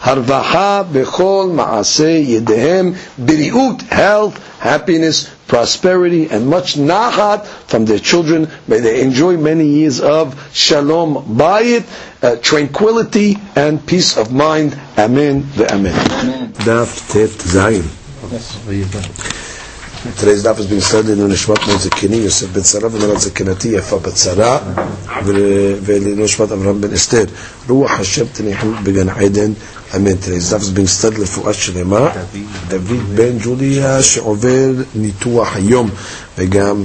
Harvaha, Bechol, Ma'aseh, Yedehem, Biriut, health, happiness, prosperity, and much nahat from their children. May they enjoy many years of shalom bayit, uh, tranquility, and peace of mind. Amen. The Amen. Daf Tet Zayin. Today's daf is being studied in Nishmat Mozekini, Yosef ben Sarah, ונולד זקנתי יפה בצרה, ולנשמת אברהם בן אסתר. רוח השם תניחם בגן עדן, אמן. Today's daf is being studied לרפואה שלמה, דוד בן ג'וליה שעובר ניתוח היום, וגם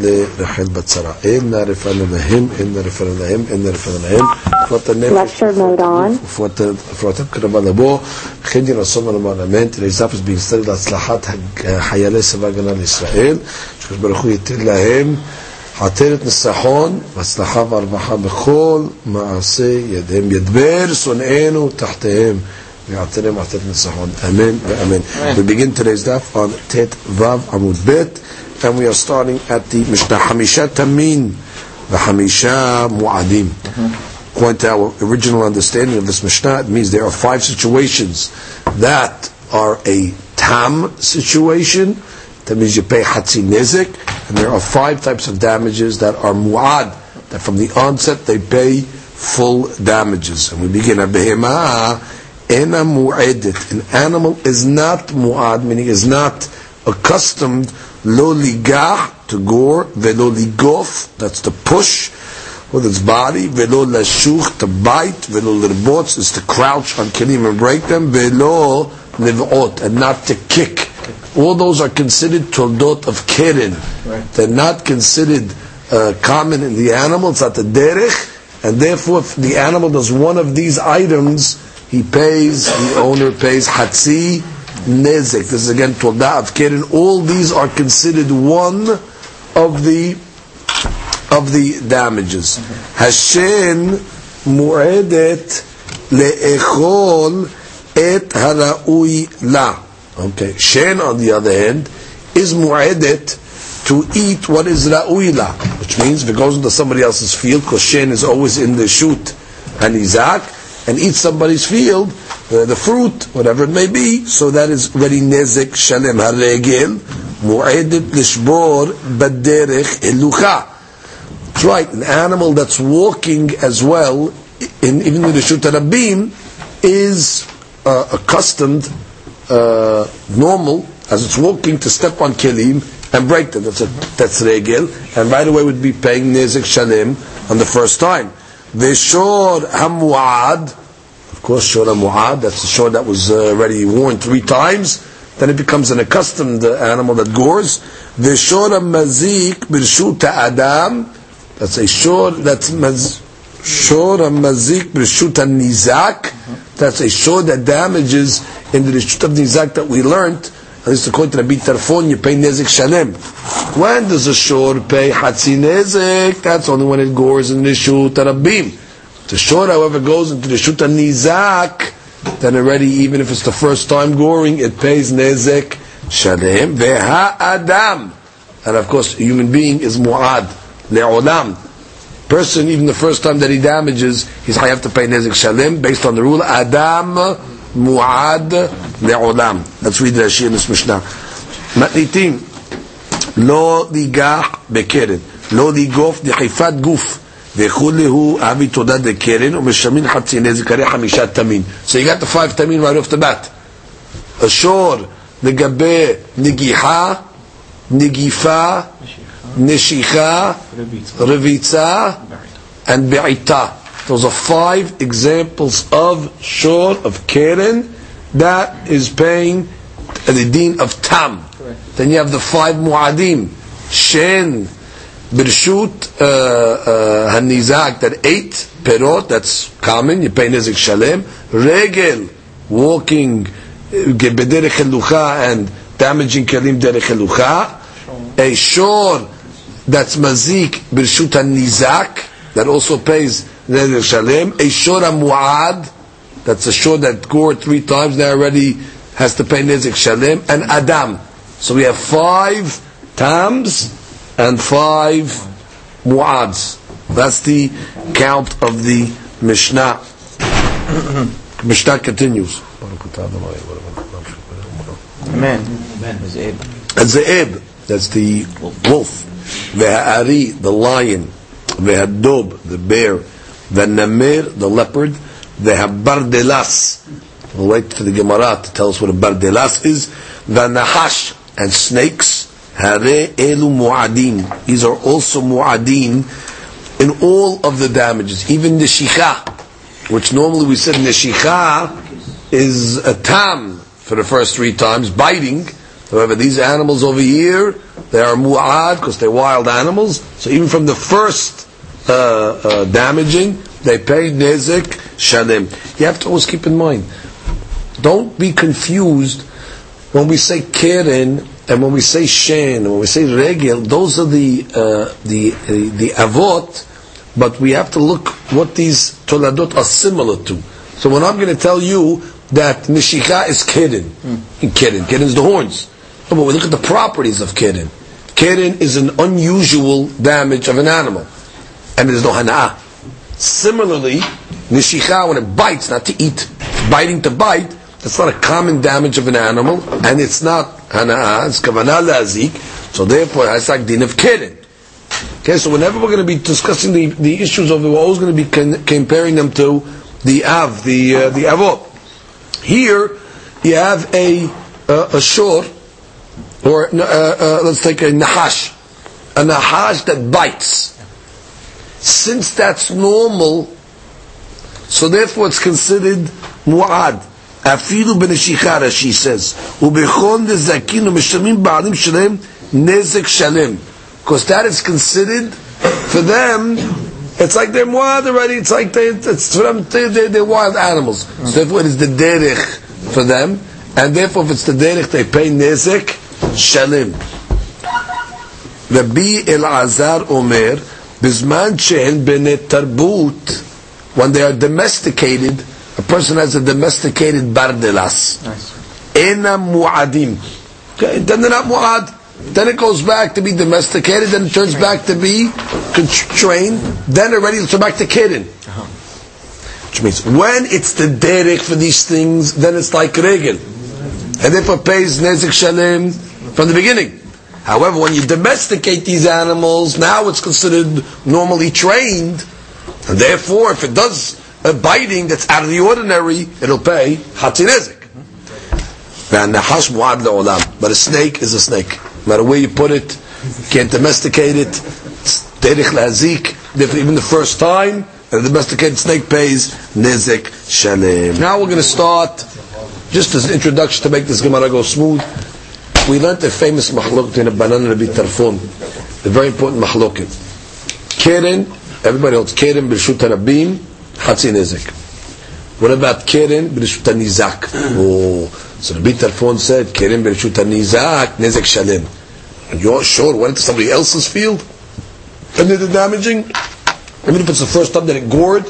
לרחל בצרה. אין נא רפאנו להם, אין נא רפאנו להם, אין נא רפאנו להם. רפואת הנפש, רפואתם קרבה לבוא, כן יהי רצון ונאמר אמן. Today's daf is being studied להצלחת חיילי צבא הגנה לישראל, שקדוש ברוך הוא ייתן להם עטרת ניסחון, והצלחה והרווחה בכל מעשה ידיהם. ידבר שונאינו תחתיהם. ויעטרם עטרת ניסחון. אמן ואמן. We begin today's daf on tet vav amud bet. and we are starting at the Mishnah Hamisha Tamin the Hamisha Mu'adim. According to our original understanding of this Mishnah, it means there are five situations that are a tam situation. That means you pay hatzi nezik, and there are five types of damages that are mu'ad, that from the onset they pay full damages. And we begin at behema ena mu'edit. An animal is not mu'ad, meaning is not accustomed lo ligah to gore, velo ligof, that's to push with its body, velo lashuch to bite, velo lirbots is to crouch on kelim and break them, velo livot and not to kick. All those are considered toldot of keren. Right. They're not considered uh, common in the animal. It's at the derech, and therefore, if the animal does one of these items, he pays. The owner pays hatzi nezek. This is again Todah of Keren. All these are considered one of the of the damages. Hashen mu'edet le'echol et hara'ui la. Okay. Shen, on the other hand, is mu'edet to eat what is ra'ui la, which means if it goes into somebody else's field, because Shen is always in the shoot and Isaac, and eat somebody's field, uh, the fruit, whatever it may be, so that is very nezek shalem haregel, mu'edet lishbor baderech elucha. That's right, an animal that's walking as well, in, even in the Shut Rabim, is uh, accustomed, uh, normal, as it's walking to step on kelim and break them. That's, a, that's regel, and right away would be paying nezek shalem on the first time. Veshor hamuad, of course, shor hamuad, that's the shor that was uh, already worn three times. Then it becomes an accustomed uh, animal that gores. Veshor mazik birshut adam, that's a shor that's maz, shor mazik birshut nizak. That's a shor that damages in the rishut of nizak that we learned at least according to Rabbi Tarfon, you pay nezik shalem. When does a shor pay hatzi nezik? That's only when it gores in the shut rabim. The shor, however, goes into the shut nizak, then already, even if it's the first time goring, it pays nezik shalem. Veha adam. And of course, a human being is mu'ad, le'olam. Person, even the first time that he damages, he's have to pay nezik shalem based on the rule adam מועד לעולם. Let's read Rashi in this משנה. מתניתים, לא ליגח בקרן, לא ליגוף דחיפת גוף. וכולי הוא אבי תודה דקרן ומשמין חצי נזק הרי חמישה תמין. So you got the five תמין right off the bat. השור לגבי נגיחה, נגיפה, נשיכה, רביצה, and בעיטה. Those are five examples of shor of keren that is paying the deen of tam. Correct. Then you have the five muadim, shen, birshut, hanizak that eight perot that's common. You pay nizik shalem. Regel walking uh, elucha and damaging kelim derech elucha, a shor that's mazik birshut Hanizak, that also pays neder shalem, a shor muad that's a shor that gored three times now already has to pay nezik shalem, and adam. So we have five tams and five muads. That's the count of the Mishnah. Mishnah continues. Amen. Amen. Ze'eb. That's the wolf. Ve'ari, the lion. Ve'adob, the bear. Ve'namir, the leopard. Ve'habardelas. We'll wait for the Gemara to tell us what a bardelas is. Ve'nahash, and snakes. Hare elu mu'adin. These are also mu'adim in all of the damages. Even the shikha, which normally we said neshicha is a tam for the first three times, biting. However, these animals over here, they are mu'ad because they're wild animals. So even from the first uh, uh, damaging, they pay nezik shalem. You have to always keep in mind, don't be confused when we say keren and when we say shen when we say regel. Those are the uh, the the, the avot, but we have to look what these toladot are similar to. So when I'm going to tell you that Nishika is Keren. Mm. Keren. Keren is the horns. No, but we look at the properties of Keren. Keren is an unusual damage of an animal. And there's no Hana'ah. Similarly, Nishika, when it bites, not to eat, biting to bite, that's not a common damage of an animal, and it's not Hana'ah, it's Kavanah Lazik, so therefore it's like din of Keren. Okay, so whenever we're going to be discussing the, the issues of it, we're always going to be con- comparing them to the Av, the, uh, the Avot. Here, you have a uh, a shor, or uh, uh, let's take a nahash, a nahash that bites. Since that's normal, so therefore it's considered mu'ad. אפילו בנשיכה, she says, ובכל נזקין ומשלמים בעלים שלהם נזק שלם. Because that is considered, for them, it's like they're wild already. It's like they, it's for them, they, they, they're wild animals. So therefore, it is the derech for them, and therefore, if it's the derech, they pay nezek shalim. Rabbi Elazar Omer, bizman she'en bene tarbut, when they are domesticated, a person has a domesticated bardelas. Ena mu'adim. Okay, then they're not mu'ad. Then it goes back to be domesticated, then it turns back to be trained, then already it's back to kidden. Uh-huh. Which means when it's the derek for these things, then it's like regel. And therefore pays nezik shalim from the beginning. However, when you domesticate these animals, now it's considered normally trained, and therefore if it does a biting that's out of the ordinary, it'll pay hatzi nezik. But a snake is a snake. No matter where you put it, you can't domesticate it. Even the first time, a domesticated snake pays nezek shalem. Now we're going to start, just as an introduction to make this Gemara go smooth. We learned the famous mahlok in a banana and a bitarfon. The very important mahlokin. Keren, everybody else, Keren b'rshut harabim, hatzi nezek. What about b'rshut nizak? Oh, so the bitarfon said, Keren b'rshut nizak, nezek shalem. You're sure went to somebody else's field and did the damaging? Even if it's the first time that it gored,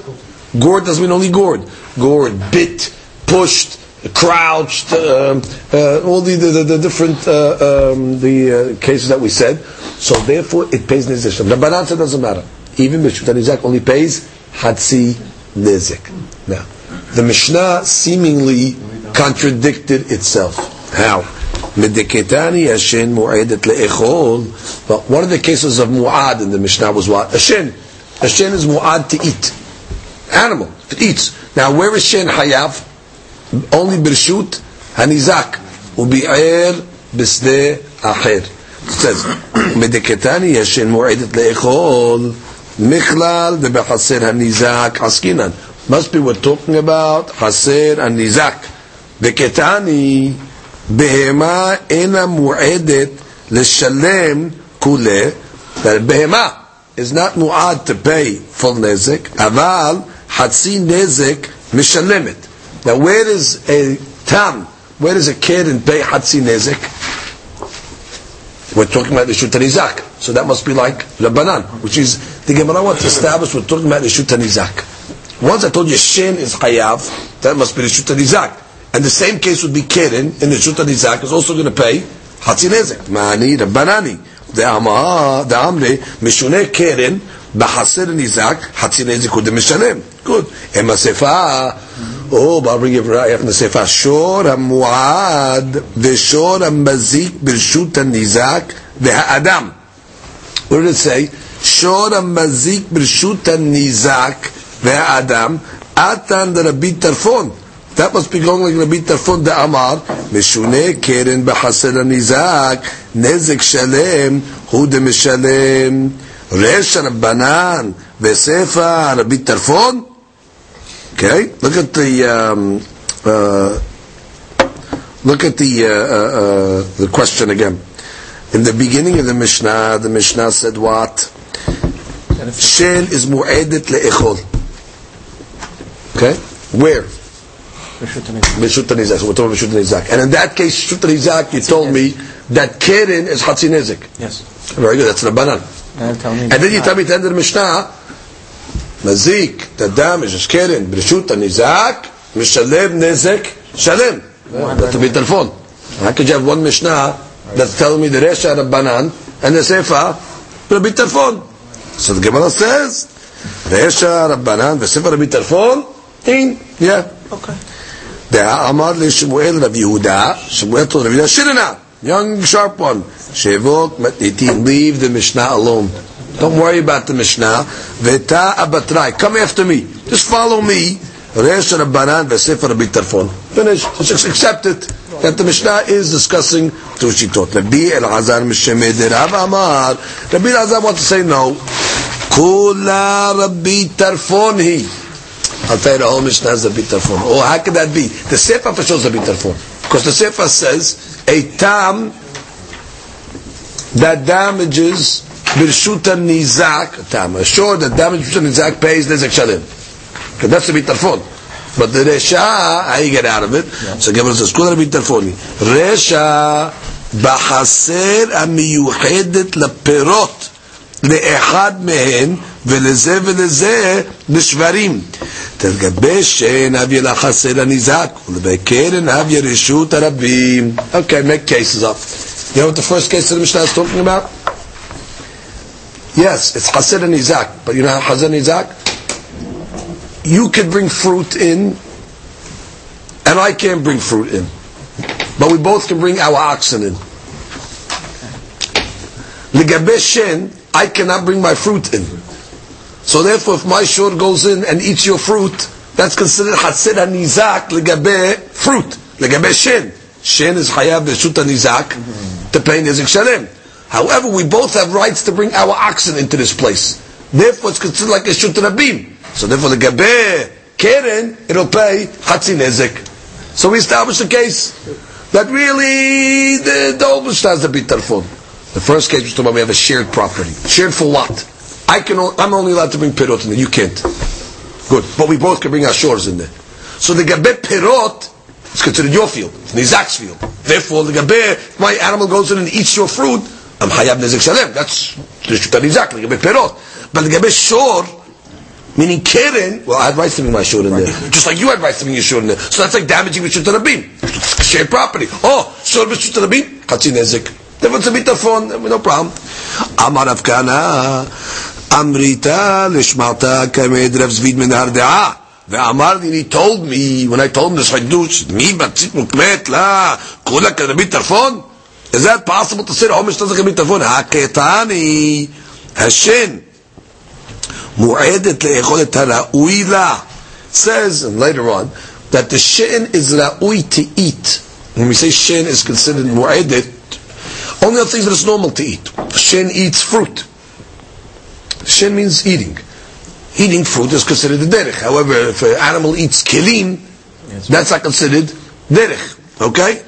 gored doesn't mean only gored. Gored, bit, pushed, crouched, uh, uh, all the, the, the different uh, um, the uh, cases that we said. So therefore, it pays nizek. The banana doesn't matter. Even Mishut Nizak only pays Hatzi Nizek. Now, the Mishnah seemingly contradicted itself. How? Medeketani Mu'edet Le'echol. But one of the cases of Mu'ad in the Mishnah was what? Hashin. Hashin is Mu'ad to eat. Animal. It eats. Now where is Shin Hayav? Only Birshut Hanizak. Ubi'er Bisde Acher. It says, Medeketani Hashin Mu'edet Le'echol. Michlal de Bechaser Hanizak Haskinan. Must be we're talking about Haser Hanizak. Beketani Behema Ena Mu'edet Leshalem Kule. That Behema is not Mu'ad to pay full Nezek. Aval Hatsi Nezek Mishalemet. Now where is a Tam? Where is a kid and pay Hatsi Nezek? We're talking about the Nizak. So that must be like Rabbanan, which is, the Gemara wants to establish we're talking about the Nizak. Once I told you Shin is Hayav, that must be the Nizak. And the same case would be Keren in the Shuta Nizak is also going to pay Hatzi Nezek. Ma'ani Rabbanani. דאמרי משונה קרן בחסר ניזק, חצי נזק הוא דמשלם. גוד. הם השפה, או בא bring it right from the שפה, שור המועד ושור המזיק ברשות הניזק והאדם. What did it say? שור המזיק ברשות הניזק והאדם, עתן דרבי טרפון. That must be going like Rabbi Tarfon de Amar, Meshune keren b'chaser nizak, nezek shalem, hu de mishalem, resh Rabbanan, v'sefa Rabbi Tarfon. Okay, look at the, um, uh, look at the, uh, uh, uh, the question again. In the beginning of the Mishnah, the Mishnah said what? Shen is mu'edet le'echol. Okay? Where? Mishut Nizak. So we're talking. And in that case, Mishut Nizak, you told me that Keren is Hatzi Nizik. Yes. Very good, that's Rabbanan. And. And then you tell me at the end of the Mishnah, מזיק את הדם, מששקרן, ברשות הנזעק, משלם נזק שלם. That's a bitarfon. I could have one Mishnah that tell me the Resha Rabbanan and the Sefer Rabbi Tarfon. So the Gemara says, Resha Rabbanan וSefer Rabbi Tarfon, in, yeah. Okay. אמר לי שמואל רב יהודה, שמואל טוב רב יהודה, שירנה, young sharp one, שיבות מתניתין, leave the Mishnah alone. Don't worry about the Mishnah. Veta abatrai, come after me. Just follow me. Resh Rabbanan v'sefer Rabbi Tarfon. Finish. Just accept it. That the Mishnah is discussing two shitot. Rabbi Elazar Mishemed Rav Amar. Rabbi Elazar wants to say no. Kula Rabbi Tarfon he. I'll tell you the whole Mishnah is a bitafon. Oh, how could that be? The Sefer for sure is a bitafon. Because the Sefer says, a tam that damages Birshuta Nizak, tam, a shore that damages Birshuta Nizak pays Nizak Shalim. Because that's the bitafon. But the Resha, how you get out of it? Yeah. So Gemara says, Kula bitafoni. Resha, בחסר המיוחדת לפירות לאחד מהן ולזה ולזה נשברים. תגבי שאין אביה לחסר הניזק, ולבקרן אביה רשות הרבים. Okay, make cases up. You know what the first case of the Mishnah is talking about? Yes, it's Hasid and Nizak. But you know how Hasid and Nizak? You can bring fruit in, and I can't bring fruit in. But we both can bring our oxen in. Ligabe Shen, I cannot bring my fruit in. So therefore, if my shor goes in and eats your fruit, that's considered hasid nizak legabe fruit, legabe shen. Shen is hayav b'shut nizak to pay nizik shalem. However, we both have rights to bring our oxen into this place. Therefore, it's considered like a shut rabim. So therefore, the legabe keren, it'll pay hatzi nizik. So we establish the case that really the, the has to be tarfon. The first case was talking about we have a shared property. Shared for what? I can. I'm only allowed to bring perot in there. You can't. Good, but we both can bring our shores in there. So the gabe perot is considered your field, it's Nizak's field. Therefore, the gabe, my animal goes in and eats your fruit. I'm Hayav Nezek Shalem. That's Rishut Nizak, לגבי פירות. But לגבי shor, meaning Karen, well, I had rights to bring my shor in there. Just like you had rights to bring your shor in there. So that's like damaging the Rishut Rabin. Shared property. Oh, shor Rishut Rabin, Chatzi Nezek. Difference of bitafon, no problem. Amar Rav Kahana, Amrita, Lishmata, Kamed, Rav Zvid, MiNehardea. ואמר לי, he told me, when I told him this חידוש, מי מצית מוקמת לה, כולה כדמית טרפון? Is that possible to say Omer Shtazachem Bitafon? Haketani Hashem Mu'edet Le'echol Et Ha'ra'ui La says, later on, that the shin is ra'ui to eat. When we say shin is considered mu'edet, only the things that it's normal to eat. Shin eats fruit. Shin means eating. Eating fruit is considered a derech. However, if an animal eats kelim, that's not considered derech. Okay?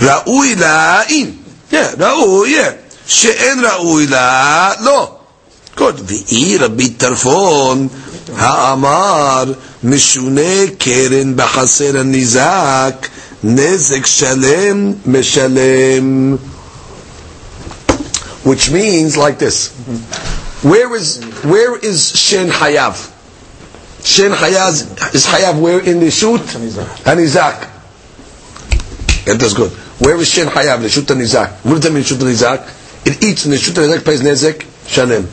Ra'ui la'in. Yeah, ra'ui, yeah. She'en ra'ui la, lo. Good. V'i Rabbi Tarfon, ha'amar, משונה קרן בחסר הניזק, נזק שלם משלם. Which means like this. Where is where is Shin Hayav? Shin Hayav is Hayav where in the shoot? Hanizak. That is good. Where is Shin Hayav? The shoot Hanizak. What does that mean shoot Hanizak? It eats shoot Hanizak pays Nezek Shalim.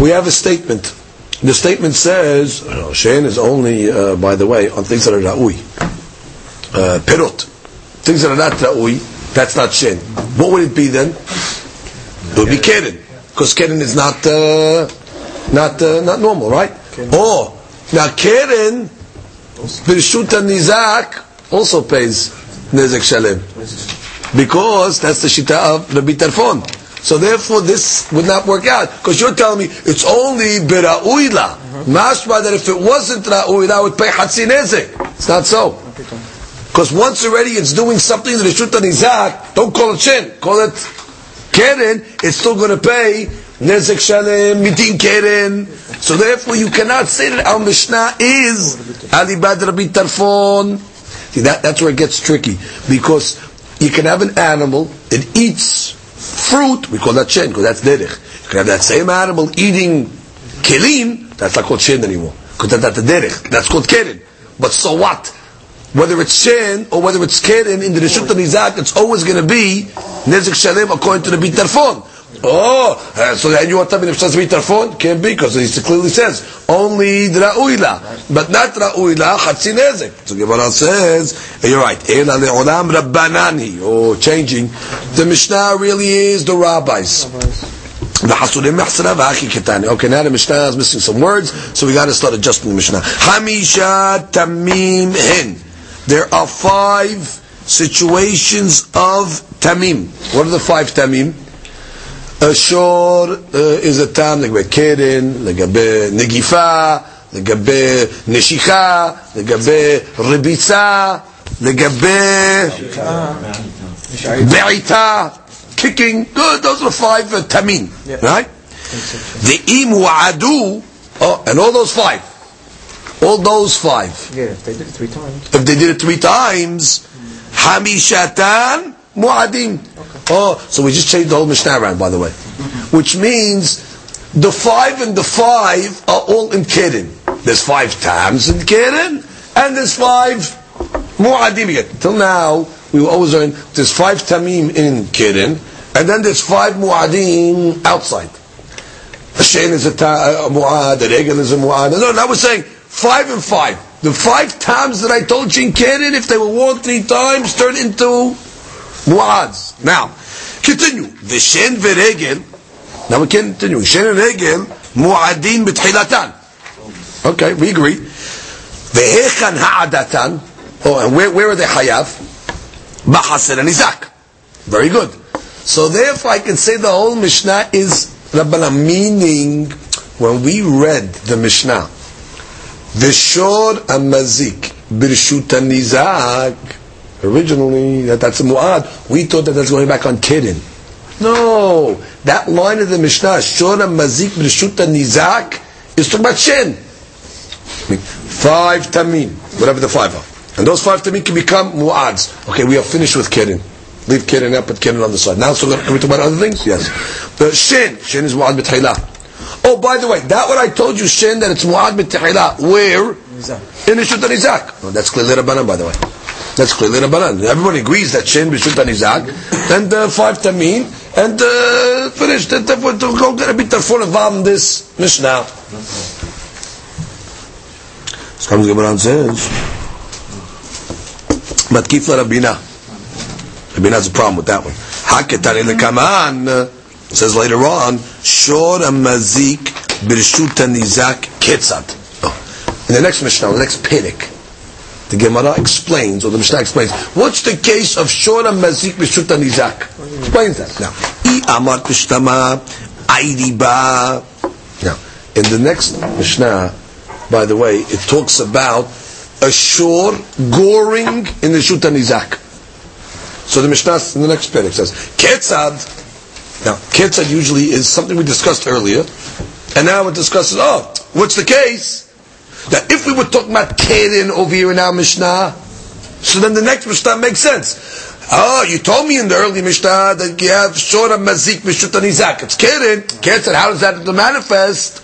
We have a statement. The statement says, oh, Shin is only, uh, by the way, on things that are Ra'ui. Uh, Perot. Things that are not Ra'ui, that's not Shin. What would it be then? It would be Keren. Because Keren is not, uh, not, uh, not normal, right? Or, now Keren, Birshut Nizak, also pays Nezek Shalem. Because that's the Shita of Rabbi Tarfon. So therefore this would not work out. Because you're telling me it's only Bira'uila. Mashma that if it wasn't Ra'uila, I would pay Hatzi Nezek. It's not so. Because once already it's doing something that the Shutta Nizak, don't call it Shin, call it Keren, it's still going to pay Nezek Shalem, Mitin Keren. So therefore you cannot say that our Mishnah is Ali Bad Rabbi Tarfon. See, that, that's where it gets tricky. Because you can have an animal that eats fruit, we call that Shen, because that's Derech. You can have that same animal eating Kelim, that's not called Shen anymore. Because that, that's the Derech. That's called Keren. But so what? whether it's Shen or whether it's Keren in the Rishut Nizak, it's always going to be Nezik Shalem according to the Bitarfon. Oh, uh, so then you want to if it's Bitarfon? Can't be, because it clearly says only Ra'uila, but not Ra'uila, Chatzi Nezik. So Gemara says, you're right, Ela Le'olam Rabbanani, oh, changing. The Mishnah really is the rabbis. Okay, now the Mishnah is missing some words, so we got to start adjusting the Mishnah. Hamisha Tamim Hin. There are five situations of tamim. What are the five tamim? A shor uh, is a tam לגבי קרן, לגבי נגיפה, לגבי נשיכה, לגבי רביצה, לגבי בעיטה, kicking. Good, those are five uh, tamim. Right? The im wa'adu, oh, and all those five. All those five. Yeah, if they did it three times. If they did it three times, Hamishatan Mu'adim. Oh, so we just changed the whole Mishnah around, by the way. Which means the five and the five are all in Keren. There's five times in Keren, and there's five Mu'adim. Till now, we were always learn there's five Tamim in Keren, and then there's five Mu'adim outside. A is a, ta- a Mu'ad, a Regel is a Mu'ad. No, now we're saying five and five. The five times that I told you in Keren, if they were worn three times, turn into mu'ads. Now, continue. V'shen v'regel. Now we can continue. Shen and regel, mu'adin b'tchilatan. Okay, we agree. V'hechan ha'adatan. Oh, and where, where are they hayav? B'chaser and izak. Very good. So therefore I can say the whole Mishnah is Rabbana, meaning when we read the Mishnah, Vishor Amazik Birshut Nizak. Originally, that, that's a Mu'ad. We thought that that's going back on Kidin. No, that line of the Mishnah, Shor Amazik Birshut Nizak, is talking about Shin. Five Tamim, whatever the five are. And those five Tamim can become Mu'ads. Okay, we are finished with Kidin. Leave Kidin up, put Kidin on the side. Now, so can we talk about other things? Yes. The Shin, Shin is Mu'ad B'Taylah. Oh, by the way, that what I told you, Shin, that it's Mu'ad B'Taylah. Where? Nizak. In the Shultan Izak. Oh, that's clearly Rabbanan, by the way. That's clearly Rabbanan. Everybody agrees that Shin B'Shultan Izak, and uh, five Tamim, and uh. And therefore, to go get a bit of involved in this Mishnah. So comes Gemara says, Matkifla Rabina. Rabina has a problem with that one. Haketani lekaman says later on, Shor mazik birshuta nizak ketzad. Oh. In the next Mishnah, the next Perek, the Gemara explains, or the Mishnah explains, what's the case of Shor mazik birshuta nizak? Explains that. Now, I amar pishtama ayriba. Now, in the next Mishnah, by the way, it talks about a shore goring in the Shuta Nizak. So the Mishnah in the next page says, Ketzad. Now, Ketzad usually is something we discussed earlier, and now it discusses, oh, what's the case? That if we were talking about Keren over here in our Mishnah, so then the next Mishnah makes sense. Oh, you told me in the early Mishnah that you have Shora Mazik Mishut Nizak. It's Keren. Ketzad, how does that manifest?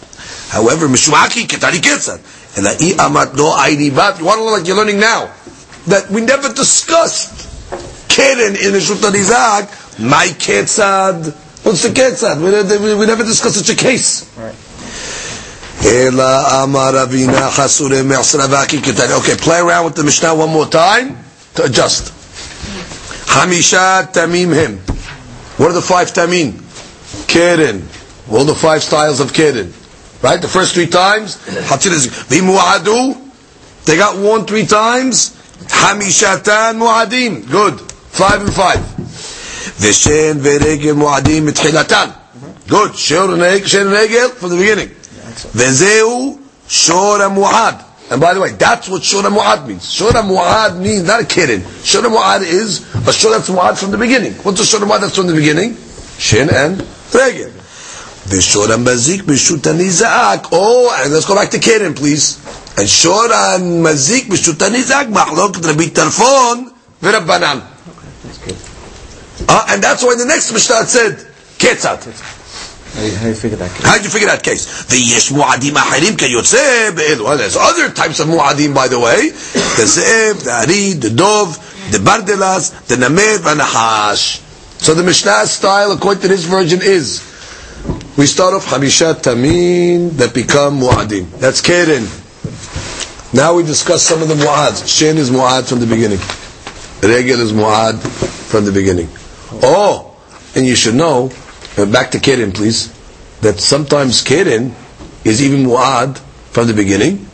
However, Mishwaki Ketari Ketzad. And I amat no aini bat. You want to learn like you're learning now. That we never discussed Keren in Mishut Nizak. My Ketzad. What's the Ketzad? We, we, we never discussed such a case. Right. Okay, play around with the Mishnah one more time to adjust. Hamisha Tamim Him. What are the five Tamim? Keren. All the five styles of Keren. Right? The first three times. They got warned three times. Hamishatan Muadim. Good. Five and five. Vishen Veregel Muadim Mitchilatan. Good. Shor Regel from the beginning. Vezeu Shora Muad. And by the way, that's what Shora Mu'ad means. Shora Mu'ad means not a keren. Shora Mu'ad is a Shora that's Mu'ad from the beginning. What's a Shora Mu'ad that's from the beginning? Shin and Regel. V'Shora Mazik B'Shutani Za'ak. Oh, and let's go back to keren, please. And Shora and Mazik B'Shutani Za'ak Mahlok Rabbi Tarfon V'Rabbanan. Uh, and that's why the next Mishnah said, Ketzat. How do you, do figure that? case? How did you figure that case? The yesh mu'adim ahirim kayotze. Well, eh, there's other types of mu'adim, by the way. The ze'eb, the ari, the dov, the bardelas, the namer, and the hash. So the Mishnah style, according to this version, is we start off hamisha tamin that become mu'adim. That's keren. Now we discuss some of the mu'ads. Shin is mu'ad from the beginning. Regel is mu'ad from the beginning. Oh, and you should know, uh, back to Keren, please, that sometimes Keren is even Mu'ad from the beginning.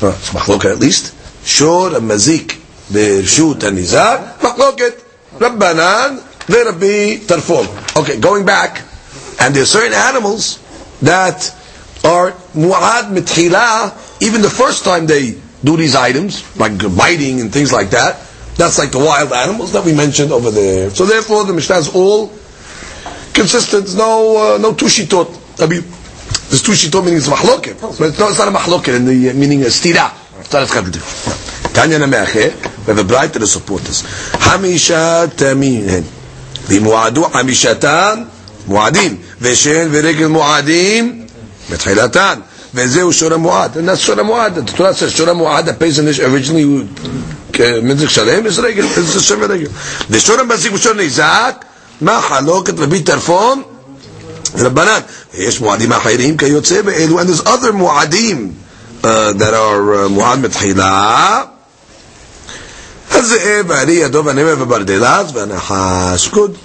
Uh, it's at least. Shor and Mazik, Bershut and Nizar, Mahloket, Rabbanan, Rabbi Tarfon. Okay, going back, and there are certain animals that are Mu'ad Mitchila, even the first time they do these items, like biting and things like that, that's like the wild animals that we mentioned over there. So therefore, the Mishnah is all consistent. There's no uh, no two shitot. I mean, there's two shitot meaning it's mahloket, but it's not, it's not a mahloket in the uh, meaning a stira. It's not as contradictory. Tanya Nameche, we have a bright to support this. Hamisha tamin. במועדו חמישתן מועדים, ושן ורגל מועדים בתחילתן, וזהו שור המועד. And that's שור המועד. The Torah says שור המועד, the peasant originally מזיק שלם, is רגל, זה שם ורגל. ושור המזיק ושור נזק, מה חלוקת רבי טרפון? רבנן. יש מועדים אחרים כיוצא באלו, and there's other מועדים uh, that are uh, מועד מתחילה. הזאב, הארי, הדוב, הנמר וברדלס והנחש. Good.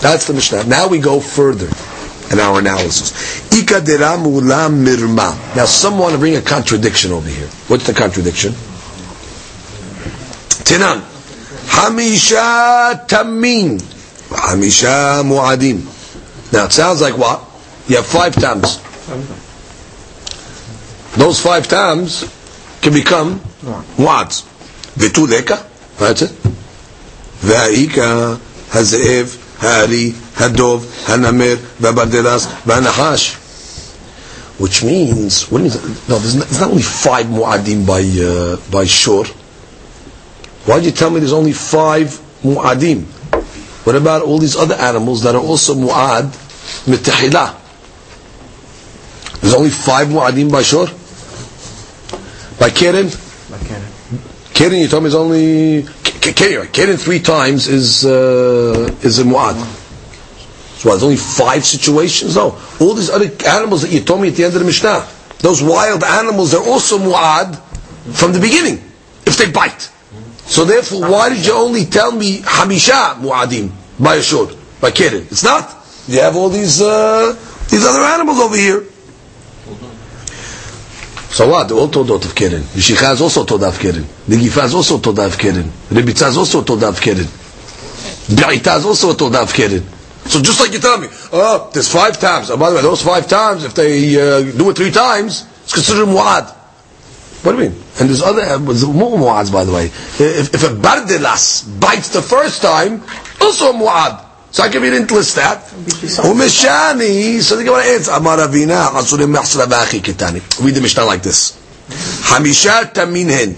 That's the Mishnah. Now we go further in our analysis. Ika dera mula mirma. Now some want to bring a contradiction over here. What's the contradiction? Tinan. Hamisha tamin. Hamisha mu'adim. Now it sounds like what? You have five times. Those five times can become mu'ads. Vituleka. That's it. והאיכה, הזאב, הארי, הדוב, הנמר, והברדלס, והנחש. Which means, what do you mean? No, there's not, there's not only five mu'adim by, uh, by shore. Why did you tell me there's only five mu'adim? What about all these other animals that are also mu'ad mitahila? There's only five mu'adim by shore? By keren? Like Canaan. Keren, you told me is only Keren. Keren three times is uh, is a muad. So what, there's only five situations. No, all these other animals that you told me at the end of the Mishnah, those wild animals they're also muad from the beginning if they bite. So therefore, why did you only tell me hamisha muadim by a short by Keren? It's not. You have all these uh, these other animals over here. So what? They're all Todot of Keren. Yishicha is also Todah of Keren. Negifa is also Todah of Keren. Rebitza is also Todah of Keren. Be'ita is also Todah of Keren. So just like you tell me, oh, there's five times. Oh, by the way, those five times, if they uh, do it three times, it's considered mu'ad. What do you mean? And there's other uh, mu'ad, by the way. If, if a bardilas bites the first time, also a mu'ad. So I give you didn't list that. Umishani, so they give an answer. Amar Rabina, Asurim Mahsra Bachi Kitani. Read the Mishnah like this. Hamisha Taminhen.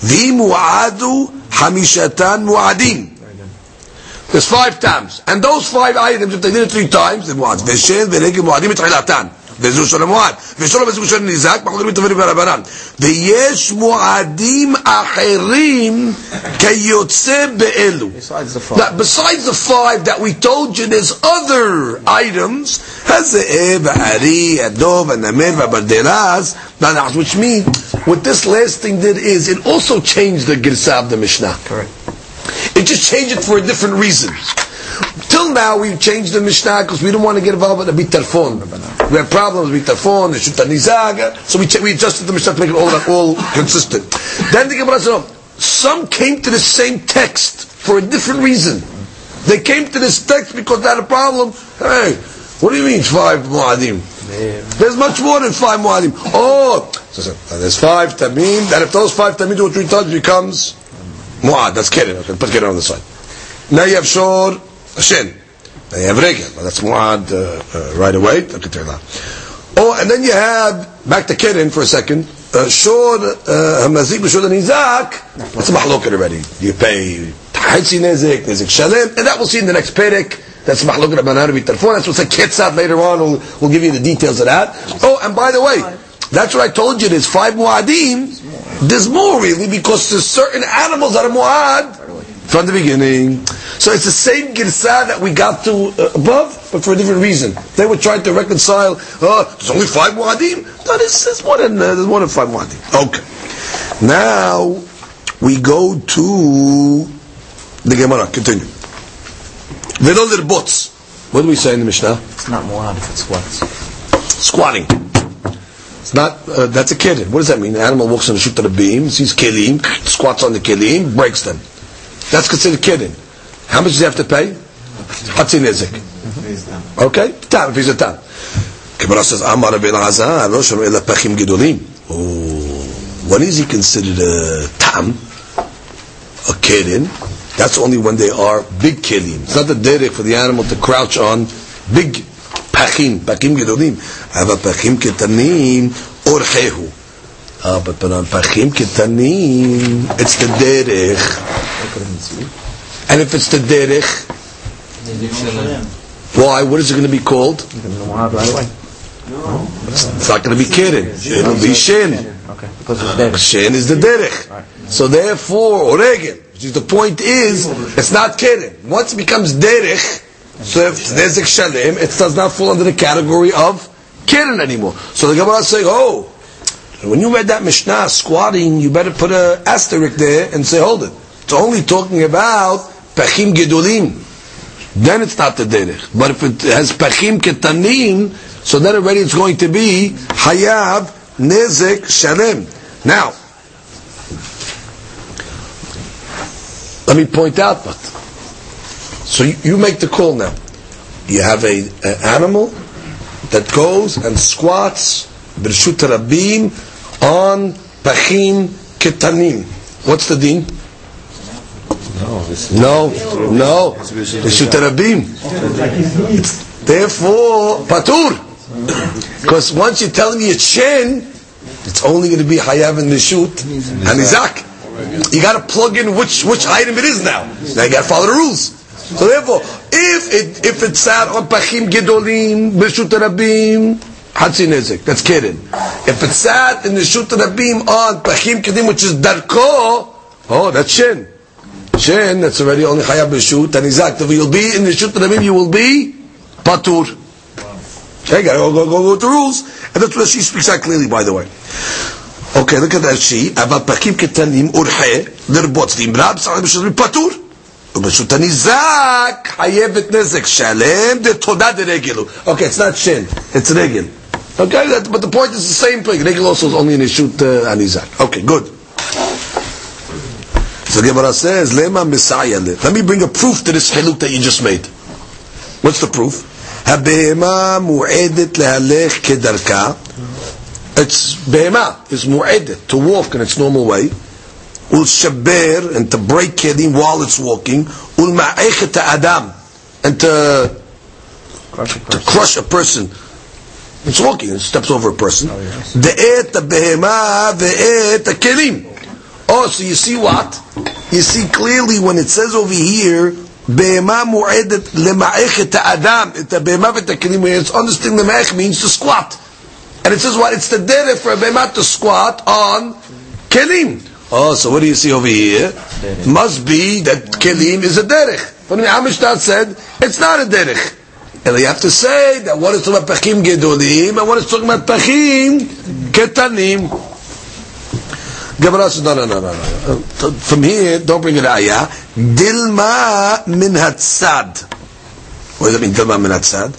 Vi mu'adu hamishatan mu'adim. There's five times. And those five items, if they did it three times, they're mu'ad. Veshen, Veregim, Mu'adim, It'ilatan. וזו של המועד. ושלו וזו של ניזק, מחלקים מטובים ורבנן. ויש מועדים אחרים כיוצא באלו. Besides the five. Now, besides the five that we told you, there's other items, הזאב, הארי, הדוב, הנמר, והברדלס, והנחש, which means, what this last thing did is, it also changed the girsah of the Mishnah. Correct. It just changed it for a different reason. Till now, we've changed the Mishnah because we don't want to get involved with the bitarfon. We have problems with bitarfon, the shuta nizaga, so we, ch- we adjusted the Mishnah to make it all, all consistent. Then the Gemara said, "Oh, some came to the same text for a different reason. They came to this text because they had a problem. Hey, what do you mean five mu'adim? There's much more than five mu'adim. Oh, so, so, there's five tamim, and if those five tamim do it three times, it becomes mu'ad. That's keren. Okay, put keren on the side. Now you have shor, Now you have regel. Well, that's mu'ad uh, uh, right away. Oh, and then you have, back to keren for a second, uh, shor, uh, hamazik, b'shor nizak, it's a mahloket already. You pay tahitzi nezik, nezik shalem, and that we'll see in the next perek. That's mahloket abanar b'tarfon. That's what's a ketzat later on. We'll, we'll give you the details of that. Oh, and by the way, that's what I told you. There's five mu'adim. There's more really because there's certain animals that are mu'ad from the beginning. So it's the same girsah that we got to uh, above, but for a different reason. They were trying to reconcile. Oh, there's only five mu'adim. No, there's, there's more than uh, there's more than five mu'adim. Okay. Now we go to the Gemara. Continue. Velo lirbots. What do we say in the Mishnah? It's not muad if it's what? Squatting. It's not. Uh, that's a kid. What does that mean? The animal walks on the shoot to the beam, sees kelim, squats on the kelim, breaks them. That's considered kidding. How much does he have to pay? Hatzin Nezik. Okay? Tam, if he's a Tam. Gemara says, Amar Rabbi Elazar, Rosh Ela Pechim Gedolim. When is he considered a Tam? A Kerin? That's only when they are big Kerim. It's not the derech for the animal to crouch on big Pachim, Pachim Gedolim. Ava Pachim Ketanim, Orhehu. Ah, but, on Pachim Ketanim, it's the derech. And if it's the derech, why? What is it going to be called? It's not going to be keren. It'll be shin. Okay. Shin is the derech. So therefore, is the point is, it's not keren. Once it becomes derech, so if it's nezek shalem, it does not fall under the category of keren anymore. So the Gemara is saying, oh, when you read that Mishnah, squatting, you better put an asterisk there and say, hold it. It's only talking about pachim gedolim. Then it's not the derech. But if it has pachim ketanim, so then already it's going to be hayav nezek shalem. Now, let me point out, but so you, make the call now. You have a, an animal that goes and squats b'rshut rabim on pachim ketanim. What's the deen? No, no, b'rshut rabim. It's therefore patur. Because once you're telling me it's shin, it's only going to be hayav and nishut and izak. You got to plug in which which item it is now. Now you got to follow the rules. So therefore, if it if it's sat on pachim gedolim b'shut rabim, hatzi nezek. That's keren. If it's sat in the shut rabim on pachim kedim, which is darko, oh, that's shin. Shin, that's already only chayav b'shut and izak. If you'll be in the shut rabim, you will be patur. Okay, gotta go, go, go, go with the rules. And that's what she speaks out clearly, by the way. Okay, look at that she. אבל פרקים קטנים אורחה לרבות נמרב צריך בשביל פטור. וברשות הניזק חייבת נזק שלם דתודה דרגלו. Okay, it's not shin, it's regel. Okay, that, but the point is the same thing. Regel also is only in Ishut uh, Anizak. Okay, good. So Gemara says, Lema. Let me bring a proof to this chiluk that you just made. What's the proof? Habehema mu'edet lehalech kedarka. It's behema is mu'edet to walk in its normal way. Ulshaber and to break kelim while it's walking. Ulma'echet adam and to crush a. Crush a person. It's walking, it steps over a person. Oh, the et the behema The et the kelim. Oh, so you see what? You see clearly when it says over here, behema mu'edet lema'ech et adam, et behema ve'et kelim, it's understanding lema'ech means to squat. And it says what? It's the derech for a behema to squat on kelim. Oh, so what do you see over here? Must be that kelim is a derech. But the Amishtat said, it's not a derech. And you have to say that what is talking about pachim gedolim and what is talking about pachim ketanim. Gemara says, no, no, no, no, no. From here, don't bring it ayah. Dilma min hatzad. What does that mean, dilma min hatzad?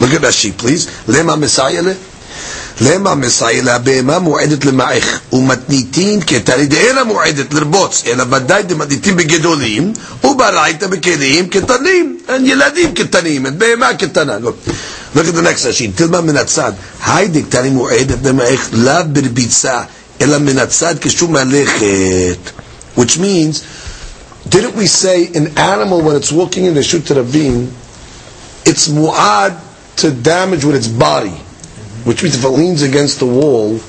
Look at Rashi, please. Lema מסיילה? למה מסיילה בהמה מועדת למעך ומתניתין כתרי דאינה מועדת לרבוץ אלא ודאי דמתניתין בגדולים וברייתא בכלים קטנים אין ילדים קטנים אין בהמה קטנה Look at the next Rashi תלמה מן הצד היידי קטני מועדת למעך לאו ברביצה which means, didn't we say an animal when it's walking in the Shut Rabim, it's mu'ad to damage with its body, which means if it leans against the wall,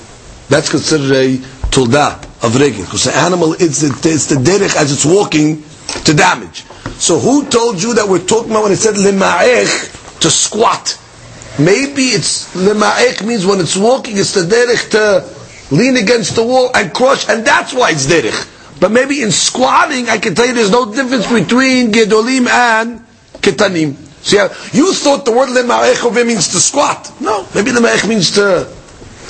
that's considered a tulda of regin, because the animal, it's, the, it's the derech as it's walking to damage. So who told you that we're talking about when it said lema'ech, to squat? Maybe it's lema'ech means when it's walking, it's the derech to lean against the wall and crush, and that's why it's derech. But maybe in squatting, I can tell you there's no difference between gedolim and ketanim. So yeah, you thought the word lema'ech means to squat. No, maybe lema'ech means to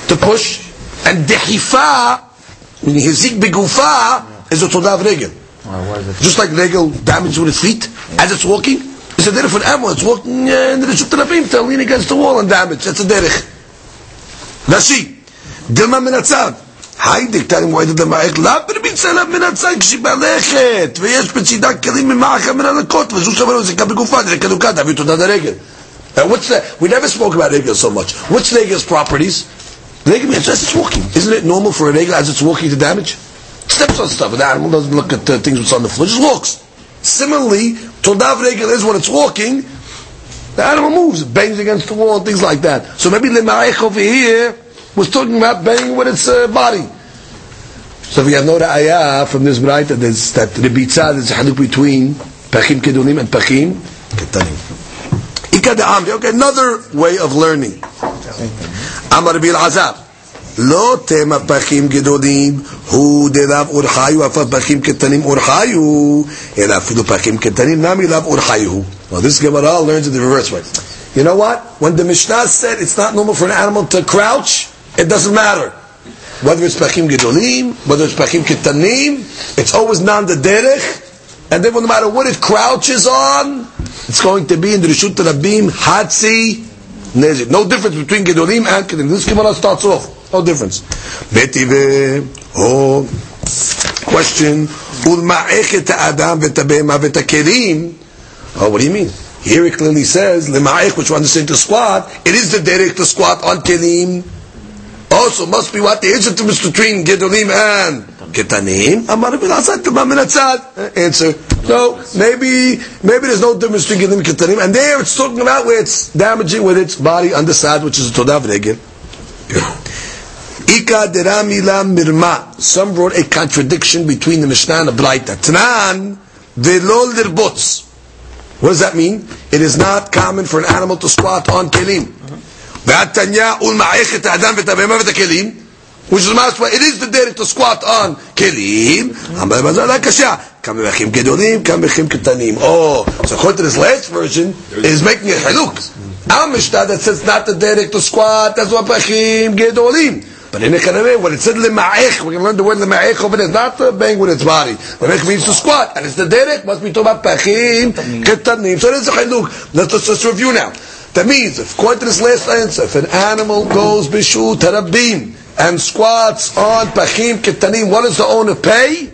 to push. And dehifa, meaning hizik begufa, is a todav regel. Just like regel damage with its feet as it's walking. It's a derech for an animal. It's walking uh, in the Rishut Rabim to lean against the wall and damage. That's a derech. Rashi. Dilma min atzav. היידק תני מועדת למעך, לאו ברביצה אליו מן הצד כשהיא בהלכת, ויש בצידה כלים ממעכה מן הנקות, וזו שווה לו זיקה בגופה, זה כדוקה, תביא תודה לרגל. Uh, what's that? We never spoke about regel so much. What's regel's properties? Regel means as it's walking. Isn't it normal for a regel as it's walking to damage? Steps on stuff. The animal doesn't look at uh, things that's on the floor, just walks. Similarly, toldav regel is when it's walking, the animal moves, bangs against the wall, and things like that. So maybe lema'ech over here was talking about banging with its uh, body. So we have no ra'ayah from this bright that there's, that the bitzah is a haluk between pachim kedulim and pachim ketanim. Okay, another way of learning. Amar bil azab. לא תמה פחים גדולים, הוא דלאו אורחיו, אף פחים קטנים אורחיו, אלא אפילו פחים קטנים נמי לאו אורחיו. Well, this Gemara learns it the reverse way. You know what? When the Mishnah said it's not normal for an animal to crouch, it doesn't matter. Whether it's pachim gedolim, whether it's pachim ketanim, it's always non the derech. And then no matter what it crouches on, it's going to be in the Rishut Rabim, Hatzi, Nezik. No difference between gedolim and ketanim. This Gemara starts off. No difference. Betive, oh, question. Adam. Oh, what do you mean? Here it clearly says, which we understand to squat, it is the derech to squat on kelim, also must be what the difference between Gedolim and Ketanim. Amar eh, Answer. So maybe maybe there's no difference between Gedolim and Ketanim, and there it's talking about where it's damaging with its body underside, which is a Todav Regel. Ika deramila mirma. Some wrote a contradiction between the Mishnah and the Braita. Tanan velo lirbutz. What does that mean? It is not common for an animal to squat on kelim. והתניא ולמערכת האדם ואת הבהמה ואת הכלים which is masma, it is the day to squat on kelim. אמר בזל הקשה, כמה מכים גדולים, כמה מכים קטנים. Oh, so according to this last version, is making a haluk. Our Mishnah that says not the day to squat, that's what mechim gedolim. But in Ekaname, when it said lema'ech, we're going to learn the word lema'ech over there, not to bang with its body. Lema'ech means to squat, and it's the derek, must be talking about pachim, ketanim. So there's a haluk. Let's just, just review now. That means, if according to this last answer, if an animal goes bishu tarabim and squats on pachim ketanim, what does the owner pay?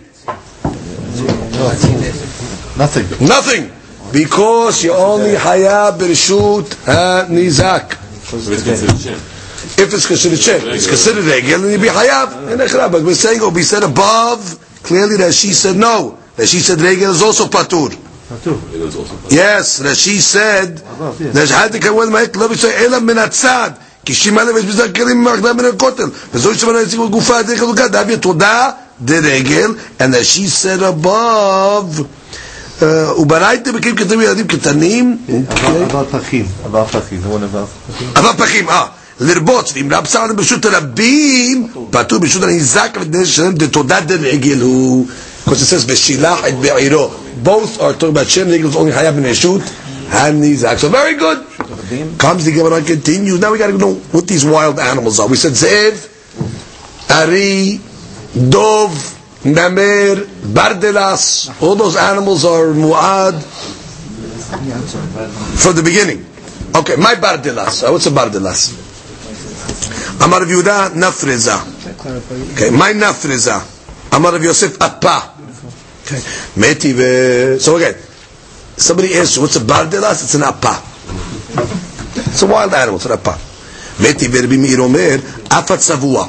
Nothing. Nothing, because you only hayab birshut nizak. If it's considered shit, it's considered regel, and you be hayab. But we're saying, or be said above, clearly that she said no. That she said regel is also patur. Yes, Rashi said, נשחט כמובן מהק לא ביצוע אלא מן הצד, כי שימה לבש בזה כלים ממחדה מן הכותל, וזו שמנה יציגו בגופה דרך חלוקה, דאבי תודה דרגל, and Rashi said above, אה, וברייתא בקים כתבים ילדים קטנים, עבר פחים. עבר פחים. עבר פחים. אה, לרבוץ, ואם רב סעד ברשות הרבים, פטור ברשות הניזק ודין שלם דתודה דרגל הוא, Because it says Beshilach et Be'iro. Both are talking about Shem Nigel only Hayab and Eshut and Nizak. So very good. Comes the Gemara continues. Now we got to know what these wild animals are. We said Zev, Ari, Dov, Namer, Bardelas. All those animals are Muad from the beginning. Okay, my Bardelas. Uh, what's a Bardelas? Amar Yehuda, nafreza. Okay, my nafreza. Amar Yosef, Appa. Okay, Meti. So again, somebody asks what's a Bardelas? It's an Appa. It's a wild animal, it's an Appa. Meti Omer, Afat Savua.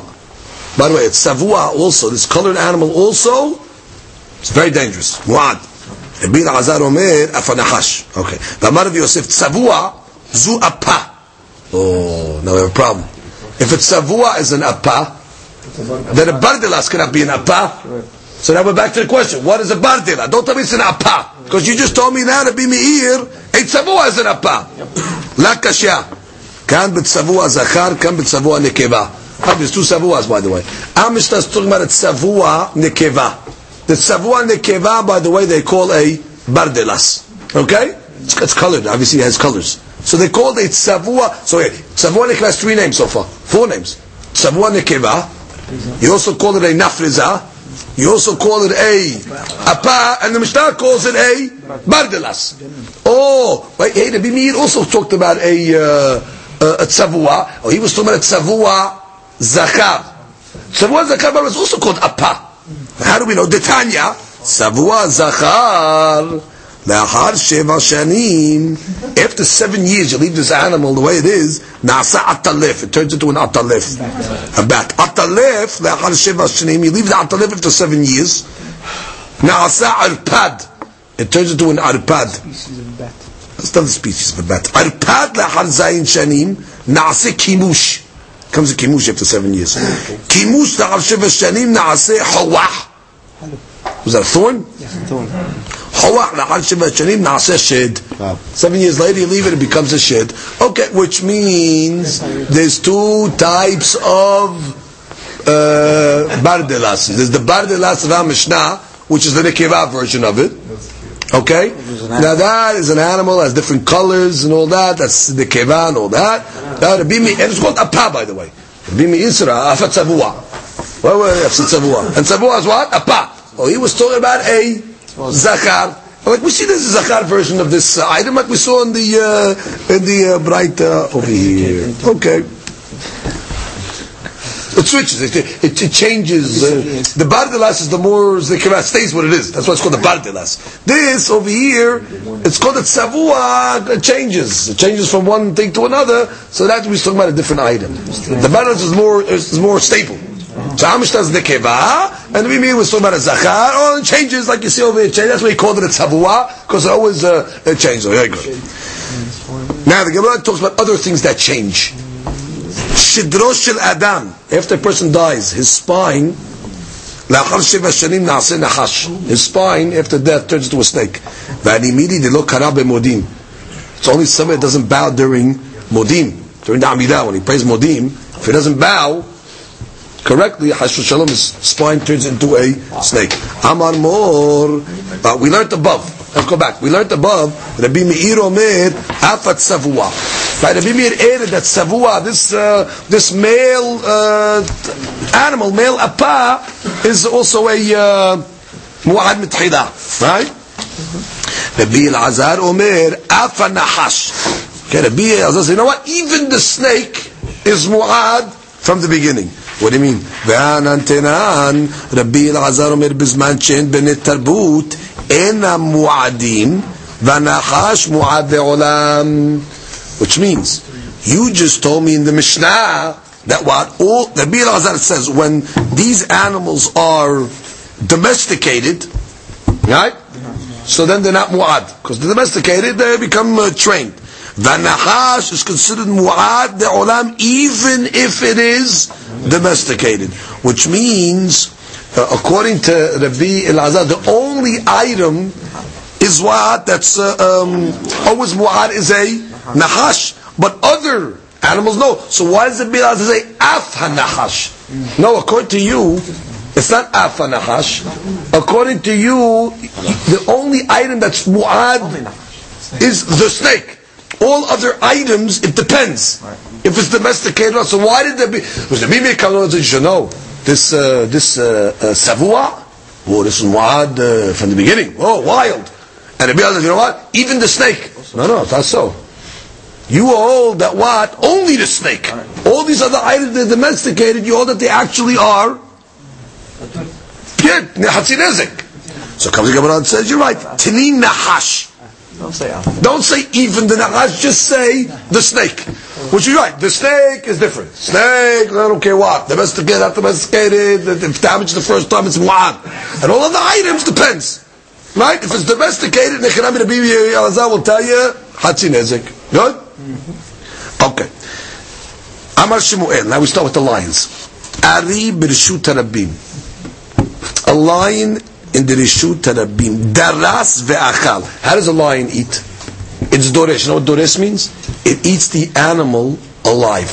By the way, it's Savua also, this colored animal also, it's very dangerous. Mu'ad. Rabbi Azar Omer, Afa Nahash. Okay. V'amar Rav Yosef, Savua, Zu Appa. Oh, now we have a problem. If it's Savua is an Appa, then a Bardelas cannot be an Appa. So now we're back to the question. What is a bardila? Don't tell me it's an apa. Because you just told me now to be me'ir, etzavu as an apa. La kashya. Kan b'tzavua zachar, kan b'tzavua nekeva. Oh, there's two savuas, by the way. Our Mishnah talking about a tzavua nekeva. The tzavua nekeva, by the way, they call a bardelas. Okay? It's, it's colored. Obviously, it has colors. So they called it tzavua. So yeah, tzavua nekeva has three names so far. Four names. Tzavua nekeva. You also call it a nafriza. You also call it a apa, and the Mishnah calls it a bardelas. Oh, wait, hey, the Bimir also talked about a uh, uh, a tzavua. Oh, he was talking about a tzavua zakar. Tzavua zakar was also called apa. How do we know? Detanya, tzavua zakar. After seven years, you leave this animal the way it is. Nasa atalef. It turns into an atalef. A bat. Atalef. Le'achar sheva shanim. You leave the atalef after seven years. Nasa arpad. It turns into an arpad. Species of bat. That's the species of a bat. Arpad le'achar zayin shanim. Nasa kimush. Comes a kimush after seven years. Kimush le'achar sheva shanim. Nasa hawah. Was that a thorn? Yes, a thorn. Seven years later, you leave it, it becomes a shed. Okay, which means there's two types of uh. There's the bardelas of our Mishnah, which is the Nekeva version of it. Okay? Now that is an animal, has different colors and all that. That's the keva and all that. Now and it's called apa, by the way. Rabbi Isra, afa tzavua. And tzavua is what? Apa. Oh, he was talking about a Zakar. Like we see this Zakar version of this uh, item, like we saw in the uh, in the uh, bright uh, over here. Okay. It switches. It, it, it changes. Uh, the bardelas is the more zekira stays what it is. That's why it's called the bardelas. This over here, it's called a tzavua. It changes. It changes from one thing to another. So that we're talking about a different item. The bardelas is more is more stable. So Amishta is nekeva, and we mean we're talking about a zachar. Oh, it changes like you see over here. It changes. That's why he called it a tzavua because it always uh, it changes. Oh, very good. Now the Gemara talks about other things that change. Shidro shel Adam. After a person dies, his spine, לאחר שבע שנים נעשה נחש. His spine, after death, turns into a snake. והנימידי דלא קרא במודים. It's only somebody that doesn't bow during modim, during the Amidah, when he prays modim. If he doesn't bow correctly, Hashul Shalom, his spine turns into a snake. Amar Mor, uh, we learned above. Let's go back. We learned above, Rabbi Meir Omer, Afat Savua. Right, Rabbi Meir added that Savua, this, uh, this male uh, animal, male apa, is also a uh, Mu'ad Mithidah. Right? Rabbi Elazar Omer, Afa Nahash. Okay, Rabbi Elazar said, you know what? Even the snake is Mu'ad from the beginning. What do you mean? וענן תנן, רבי אלעזר אומר בזמן שאין בני תרבות, אינם מועדים, והנחש מועד לעולם. Which means, you just told me in the Mishnah that what all, Rabbi Elazar says, when these animals are domesticated, right? So then they're not mu'ad. Because they're domesticated, they become uh, trained. Vanahash is considered mu'ad the olam even if it is domesticated. Which means, uh, according to Rabbi Elazar, the only item is what that's uh, um, always mu'ad is a nahash. But other animals, no. So why does it be allowed to say af hanahash? No, according to you, it's not af hanahash. According to you, the only item that's mu'ad is the snake. All other items, it depends. If it's domesticated, so why did there be? Was there be come on you know this uh, this uh, uh, savua? Oh, this is mu'ad uh, from the beginning. Oh, wild. And Rabbi Elazar, you know what? Even the snake. No, no, it's not so. You hold that what? Only the snake. All these other items they're domesticated, you hold that they actually are. Yeah. So comes the Gemara and says, you're right. Tinin Nahash. Don't say even the Nahash, just say the snake. Which is right. The snake is different. Snake, I don't care what. Domesticated, not domesticated. If damaged the first time, it's mu'ad. And all of the items depends. Right? If it's domesticated, Nechanami Rabbi Elazar will tell you, Hatzinezek. Good? Mm-hmm. Okay. Amar Shemuel. Now we start with the lions. Ari b'rishut Rabim. A lion in the rishut Rabim. Daras ve'achal. How does a lion eat? It's doresh. You know what doresh means? It eats the animal alive.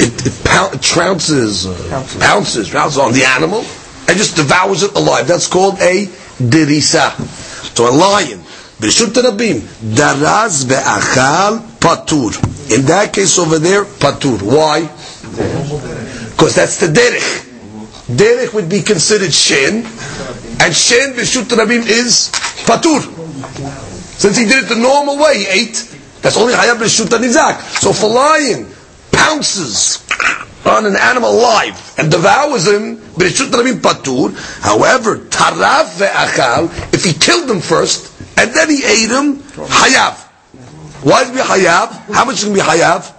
It, it, pound, it trounces, uh, pounces, pounces on the animal, and just devours it alive. That's called a derisa. So a lion, B'rishut Rabim, daraz ve'achal patur. In that case over there, patur. Why? Because that's the derech. Derech would be considered shen, and shen B'rishut Rabim is patur. Since he did it the normal way, he ate. That's only hayab B'rishut Nizak. So if a lion pounces on an animal alive and devours him, B'rishut Rabim patur. However, taraf ve'achal, if he killed him first, and then he ate him, hayav. Why is it be hayav? How much is going to be hayav?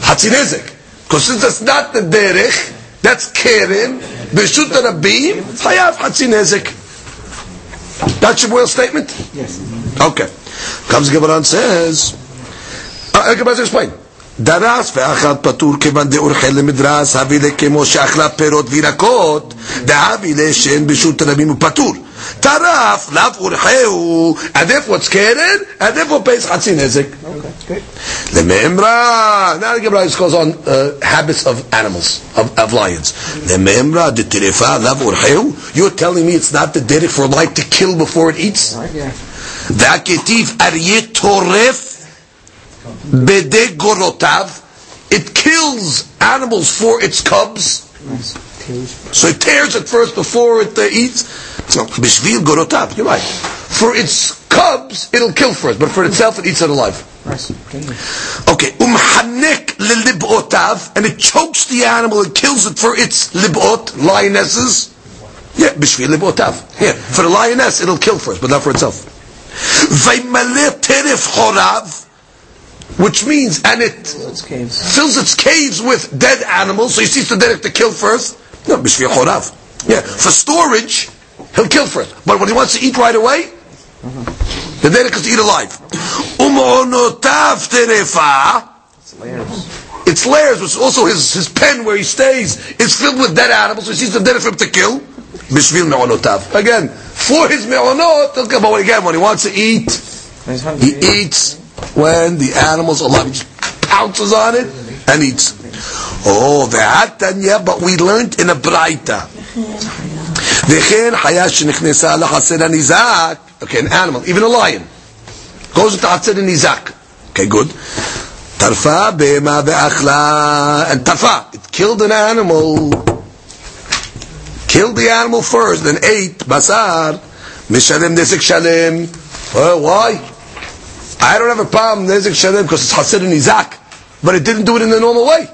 Hatzinezek. Because since that's not the derech, that's keren, b'shut rabim, hayav hatzinezek. That's your Shmuel's statement? Yes. Okay. Comes Gemara and says, uh, Gemara explain. דרס ואכל פטור כיוון דאורחי למדרס, הביא לכמו שאכלה פירות וירקות, דהבי לשן ברשות רבים ופטור. Taraf lav urheu, and therefore it's keren, and therefore pays chatzin nezik. Okay, Lememra. Now the Gemara goes on uh, habits of animals, of, of lions. Lememra detirefa lav urheu. You're telling me it's not the derech for light to kill before it eats? Right, yeah. Vaketiv aryeh toref bede gorotav. It kills animals for its cubs. So it tears it first before it uh, eats. So, b'shvil gorotav, you're right. For its cubs, it'll kill first, but for itself, it eats it alive. Okay, umhanek lilibotav, and it chokes the animal and kills it for its libot, lionesses. Yeah, b'shvil libotav. Yeah, for the lioness, it'll kill first, but not for itself. Vaymaleh terif chorav, which means, and it its fills its caves with dead animals, so you see the dead to kill first. No, b'shvil chorav. Yeah, for storage, he'll kill first. But when he wants to eat right away, the derek is to eat alive. It's layers. its layers, which is also his, his pen where he stays, is filled with dead animals, so he sees the dead for him to kill. Again, for his me'onot, he'll but again, when he wants to eat, he eats when the animal's alive. He just pounces on it and eats. Oh, that, and yeah, but we learned in a braita. וכן חיה שנכנסה לחצר הניזק, okay, an animal, even a lion, goes into חצר הניזק. Okay, good. טרפה בהמה ואכלה, and טרפה, it killed an animal, killed the animal first, then ate בשר, משלם נזק שלם. Well, why? I don't have a problem, נזק שלם, because it's חצר הניזק, but it didn't do it in the normal way.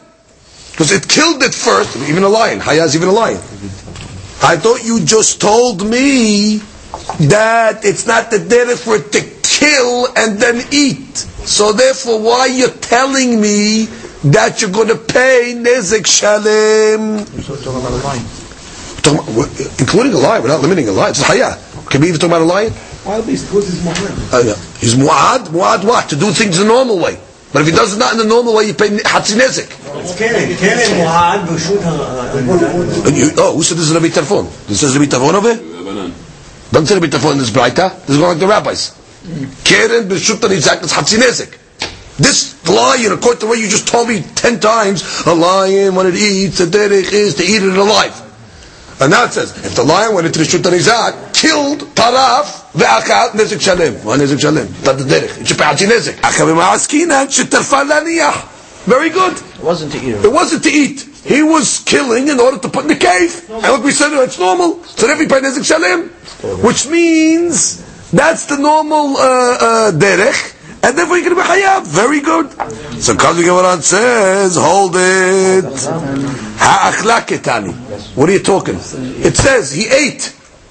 Because it killed it first, even a lion, Hayaz even a lion. I thought you just told me that it's not the derech for it to kill and then eat. So therefore, why you're telling me that you're going to pay nezek shalem, You're talking about a line. Talking about- including a lion, we're not limiting a lion. It's hayah. Can we even talk about a lion? Wild beast, what is Muhammad? Uh, yeah. He's mu'ad, mu'ad what? To do things the normal way. But if he does it not in the normal way, you pay Hatzinezik. Oh, who said this is Rabbi Tarfon? This is Rabbi Tarfon over here? Don't say Rabbi Tarfon in this Breita. This is going like the rabbis. Keren B'shut Hanizak is Hatzinezik. This lion, according to what you just told me ten times, a lion, when it eats, the derech is to eat it alive. And now it says, if the lion went into the shut nizak, killed taraf ve'achat nezik shalem. What nezik shalem? That's the derech. It should be hatzinezik. Achavim ha'askinan shetarfa laniyah. Very good. It wasn't to eat It wasn't to eat. He was killing in order to put in the cave. And like we said, it's normal. So every pay nezik shalem. Which means that's the normal uh, uh, derech. And therefore going to be hayab. Very good. So Kazi Gemaran says, hold it. Ha'achla ketani. What are you talking? It says he ate.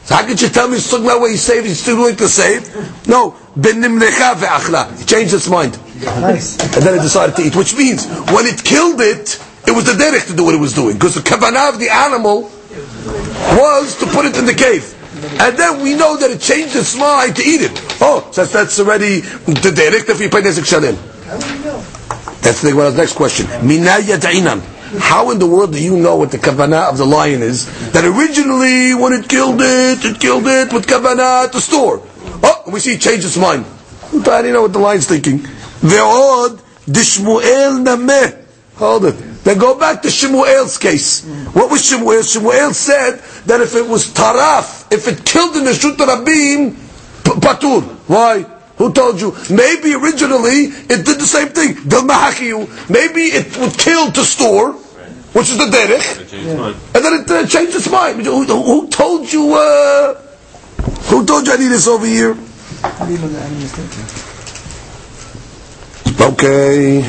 So how could you tell me he's talking about where he saved, he's still willing to save? No. Ben nimnecha ve'achla. He changed his mind. And then it decided to eat, which means when it killed it, it was the derech to do what it was doing. Because the kavanah of the animal was to put it in the cave. And then we know that it changed its mind to eat it. Oh, so that's already the derech if you pay nezik shalim. How do we know? That's the well, next question. Minaya da'inan. How in the world do you know what the kavanah of the lion is? That originally, when it killed it, it killed it with kavanah to store. Oh, we see it changed its mind. How do you know what the lion's thinking? Ve'od dishmuel nameh. Hold it. Then go back to Shemuel's case. What was Shemuel? Shemuel said that if it was taraf, if it killed in the Shut Rabim, p- patur. Why? Who told you? Maybe originally it did the same thing. Del mahachiyu. Maybe it would kill to store, which is the derech, and then it uh, changed its mind. Who, who- who told you? Uh, who told you I need this over here? Okay.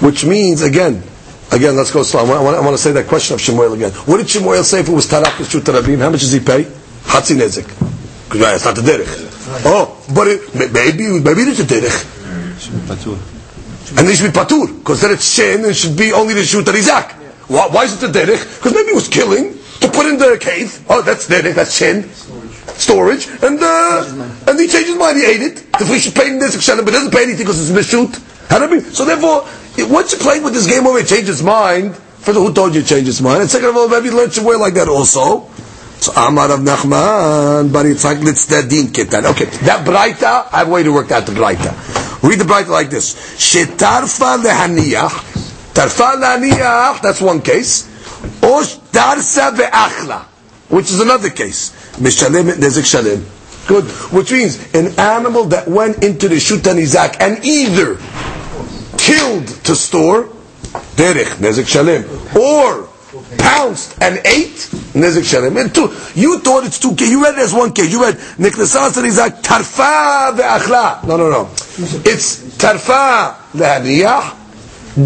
Which means, again, again, let's go slow. I want, I want to say that question of Shemuel again. What did Shemuel say if it was Tarak Shut Rabim? How much does he pay? Hatzi Nezik. Because it's not the Derech. Oh, but it, may- maybe, maybe it's a Derech. And it should be Patur. Because then it's Shin and it should be only the Shut Rizak. Why, why is it the Derech? Because maybe it was killing to put in the cave. Oh, that's Derech, that's Shin. Storage. And, uh, and he changed his mind, he ate it. If we should pay Nezik Shalom, but it doesn't pay anything because it's I mean? So therefore, it- once you play with this game over, it changes mind. First of all, who told you change his mind? And second of all, maybe learn to wear like that also. So Amar Rav Nachman, but it's like Litzdadin Ketan. Okay, that Braita, I have a way to work out the Braita. Read the Braita like this. Shetarfa lehaniyach, tarfa lehaniyach, that's one case. Or darsa ve'achla, which is another case. Mishalem nezik shalem. Good. Which means an animal that went into the Shutan Izak and either killed to store, derech, nezik shalem, or pounced and ate, nezik shalem. And two, you thought it's two. You read it as one case. You read niknesas and izak tarfa ve'achla. No, no, no. It's tarfa lehaniyah,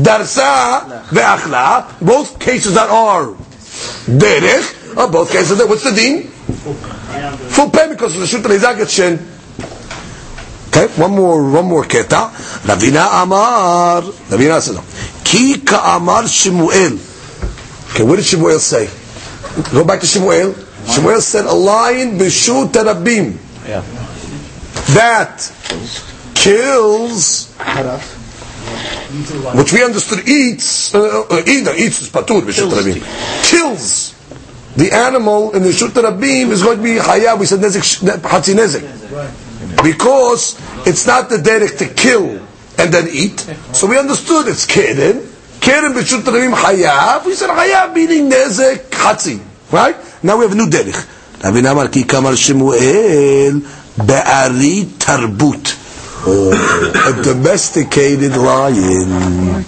darsa ve'achla. Both cases that are derech are both cases that, what's the deen? Full payment because the izak it's shin. Okay, one more, one more keta. Ravina Amar. Ravina says, Ki ka'amar Shemuel. Okay, what did Shemuel say? Go back to Shemuel. Shemuel said, a lion b'shu terabim. Yeah. That kills, which we understood eats, uh, uh, eat, no, eats is patur b'shu terabim. Kills the animal in the shut terabim is going to be hayab. We said nezik, hatzi nezik because it's not the derek to kill and then eat. So we understood it's keren. Keren b'shut rabim hayav. We said hayav meaning nezek hatzi. Right? Now we have a new derek. Ravina Amar ki kamar Shemuel be'ari tarbut. Oh, a domesticated lion.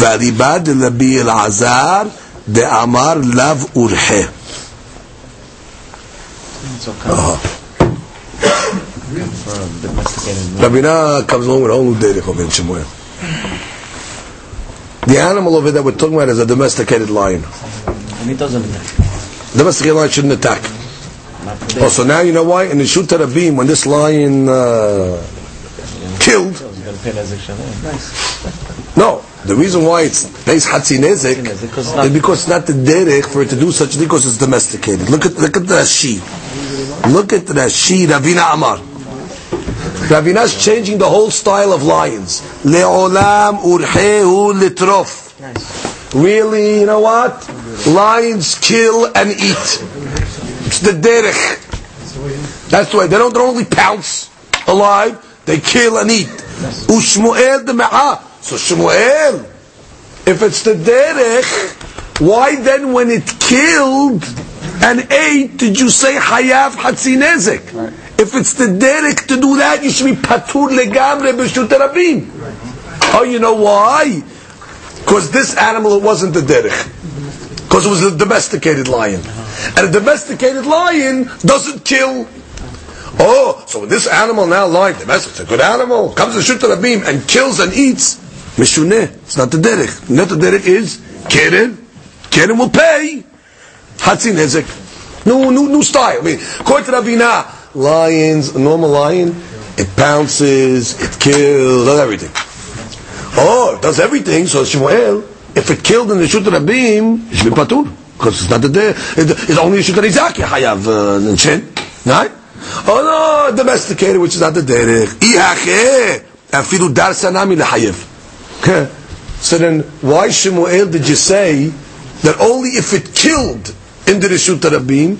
Varibad Rabbi Elazar de Urhe. Rabina comes along with a whole new over in Shemuel. The animal over there we're talking about is a domesticated lion. And he doesn't attack. Domesticated lion shouldn't attack. Oh, so now you know why? In the Shut Rabim, when this lion uh, killed, He's going to pay Nezik Shalom. No, the reason why it's Because it's not- is because it's not the derech for it to do such a thing because it's domesticated. Look at look at the Rashi. Look at the Rashi, Ravina Amar. Ravina's changing the whole style of lions. Le'olam urhehu litrof. Really, you know what? Lions kill and eat. It's the derech. That's the way. They don't, they don't only pounce alive, they kill and eat. Ushmuel the Me'ah. So Shmuel, if it's the derech, why then when it killed and ate, did you say Hayav Hatzinezek? If it's the derech to do that, you should be Patur Legamre B'Shut Rabim. Oh, you know why? Because this animal, it wasn't the derech. Because it was a domesticated lion. And a domesticated lion doesn't kill. Oh, so this animal now lion, domestic, it's a good animal, comes to shoot the and kills and eats. Mishuneh, it's not the derech. Not the derech is Keren. Keren will pay. Hatzin Nezek. New, new, new style. I mean, according to lions, a normal lion, it pounces, it kills, does everything. Oh, it does everything. So Shmuel, if it killed in the Shut Rabim, it should be patur because it's not the day. It, it's only the Shut Rizaki Hayav uh, Shin, right? Oh no, domesticated, which is not the derech. Dar sanami lehayev. So then, why Shmuel did you say that only if it killed in the Rishut Rabim,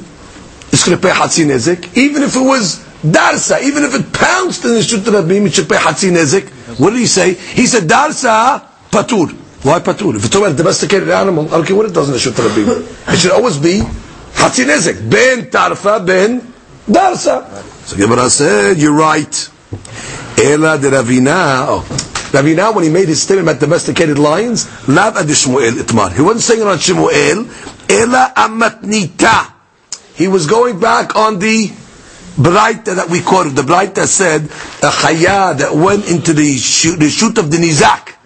it's going to pay Hatzin Nezek, even if it was Darsa, even if it pounced in the Rishut Rabim, it should pay Hatzin Nezek. What did he say? He said Darsa Patur. Why Patur? If it's about a domesticated animal, I don't care what it does in the Rishut Rabim. It should always be Hatzin Nezek. Ben Tarfa, Ben Darsa. So Gemara said, you're right. Ela de Ravina. Oh. Ravina, when he made his statement about domesticated lions, not ad Shmuel itmar. He wasn't saying it on Shmuel. Ela amatnita. He was going back on the Braita that we quoted. The Braita said a chaya that went into the shoot, the shoot of the nizak.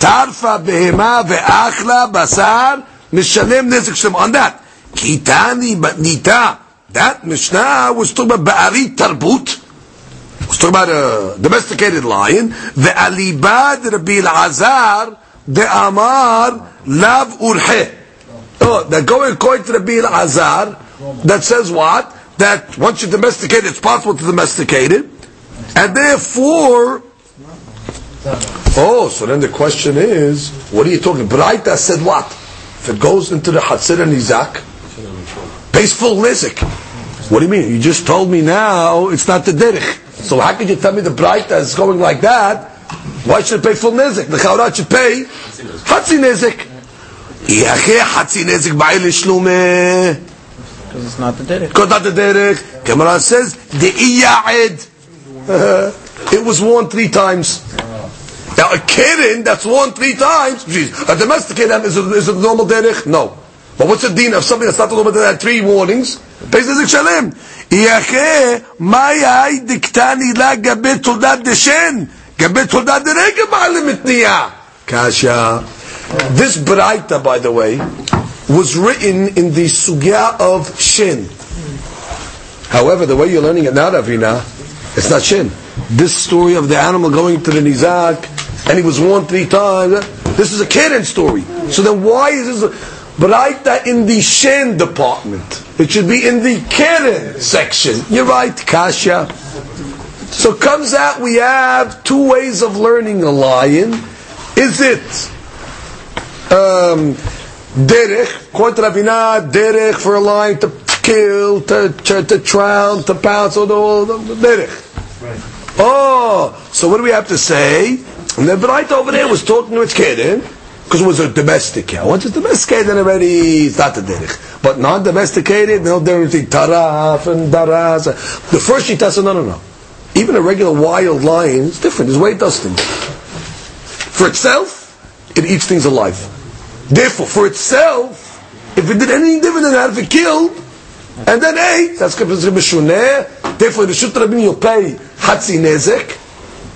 Tarfa behema ve'achla basar mishalem nezek shem on that. Kitani matnita. That Mishnah was talking about ba'ari tarbut was talking about a domesticated lion. The alibad Rabbi Azar, the Amar lav urhe. Oh, they're going according to Rabbi Azar that says what? That once you domesticate it, it's possible to domesticate it, and therefore. Oh, so then the question is, what are you talking? Braita said what? If it goes into the Hatzir and Izak, pays full nizik. What do you mean? You just told me now it's not the derech. So how could you tell me the Braita is going like that? Why should it pay full nizik? The Chaurat should pay Hatzi nizik. Yache Hatzi nizik ba'il shlume. Because it's not the derech. Because not the derech. Gemara says the iya'id. It was worn three times. Now a kitten that's worn three times, geez, a domesticated is a, is a normal derech? No. But what's the din of something that's not a normal derech? Three warnings. Nizik shalem. Yache mayai diktani la gabe toldat deshen. Gabe toldat derech ba'alim itniya. Kasha. This Braita, by the way, was written in the sugya of Shin. However, the way you're learning it now, Ravina, it's not Shin. This story of the animal going to the Nizak, and he was warned three times, this is a Keren story. So then why is this Braita in the Shin department? It should be in the Keren section. You're right, Kasha. So comes out we have two ways of learning a lion. Is it um, derech, contra Ravina, derech for a lion to kill, to, to, to drown, to pounce, all the, all the derech. Oh, so what do we have to say? And the Braita over there was talking to its kid, because it was a domestic cow. Once it's domesticated, then already it's not the derech. But non-domesticated, no between taraf and daras. The first she said, no, no, no. Even a regular wild lion is different. There's way it does things. For itself, it eats things alive. Therefore, for itself, if it did anything different than that, if it killed, and then ate, that's considered mishuneh. Therefore, the shut rabin you'll pay hatzi nezek,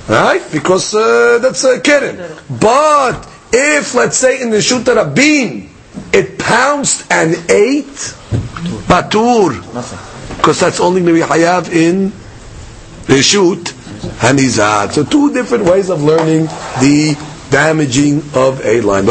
right? Because uh, that's a keren. But if, let's say, in the shut rabin, it pounced and ate, batur, because that's only going to be hayav in the shoot and izad. So two different ways of learning the damaging of a line.